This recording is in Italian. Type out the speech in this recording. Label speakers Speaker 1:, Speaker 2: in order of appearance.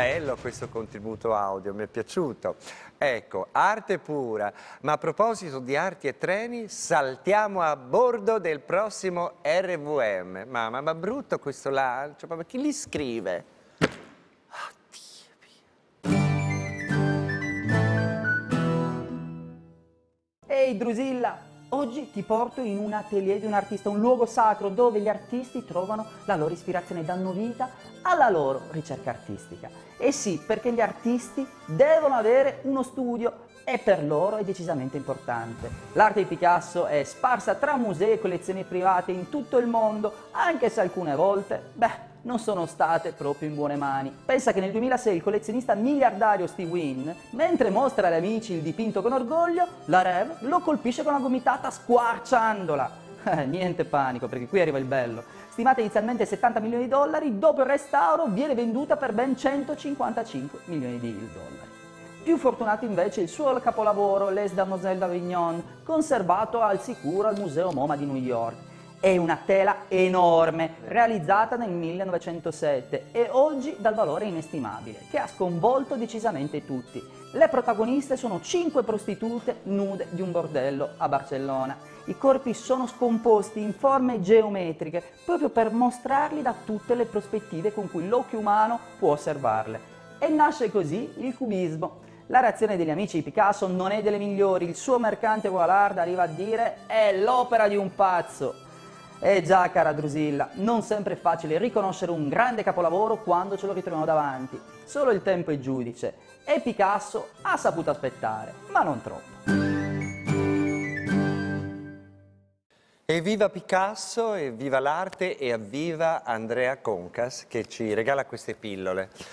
Speaker 1: bello questo contributo audio, mi è piaciuto. Ecco, arte pura. Ma a proposito di arti e treni, saltiamo a bordo del prossimo RVM. Mamma, ma brutto questo lancio, ma chi li scrive?
Speaker 2: Ehi Drusilla, oggi ti porto in un atelier di un artista, un luogo sacro dove gli artisti trovano la loro ispirazione e danno vita alla loro ricerca artistica. E sì, perché gli artisti devono avere uno studio e per loro è decisamente importante. L'arte di Picasso è sparsa tra musei e collezioni private in tutto il mondo, anche se alcune volte, beh, non sono state proprio in buone mani. Pensa che nel 2006 il collezionista miliardario Steve Wynn, mentre mostra agli amici il dipinto con orgoglio, la Rev lo colpisce con una gomitata squarciandola. Eh, niente panico, perché qui arriva il bello. Stimata inizialmente 70 milioni di dollari, dopo il restauro viene venduta per ben 155 milioni di dollari. Più fortunato invece il suo capolavoro, Les Damoiselles d'Avignon, conservato al sicuro al Museo MoMA di New York. È una tela enorme, realizzata nel 1907 e oggi dal valore inestimabile, che ha sconvolto decisamente tutti. Le protagoniste sono cinque prostitute nude di un bordello a Barcellona. I corpi sono scomposti in forme geometriche, proprio per mostrarli da tutte le prospettive con cui l'occhio umano può osservarle. E nasce così il cubismo. La reazione degli amici di Picasso non è delle migliori, il suo mercante Voilard arriva a dire è l'opera di un pazzo. Eh già, cara Drusilla, non sempre è facile riconoscere un grande capolavoro quando ce lo ritroviamo davanti. Solo il tempo è giudice. E Picasso ha saputo aspettare, ma non troppo.
Speaker 1: Evviva Picasso, evviva l'arte e evviva Andrea Concas che ci regala queste pillole.